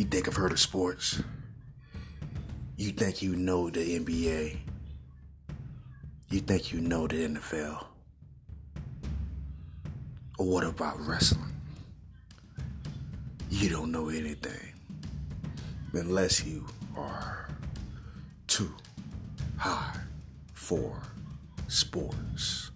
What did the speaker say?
You think I've heard of sports? You think you know the NBA? You think you know the NFL? Or what about wrestling? You don't know anything unless you are too high for sports.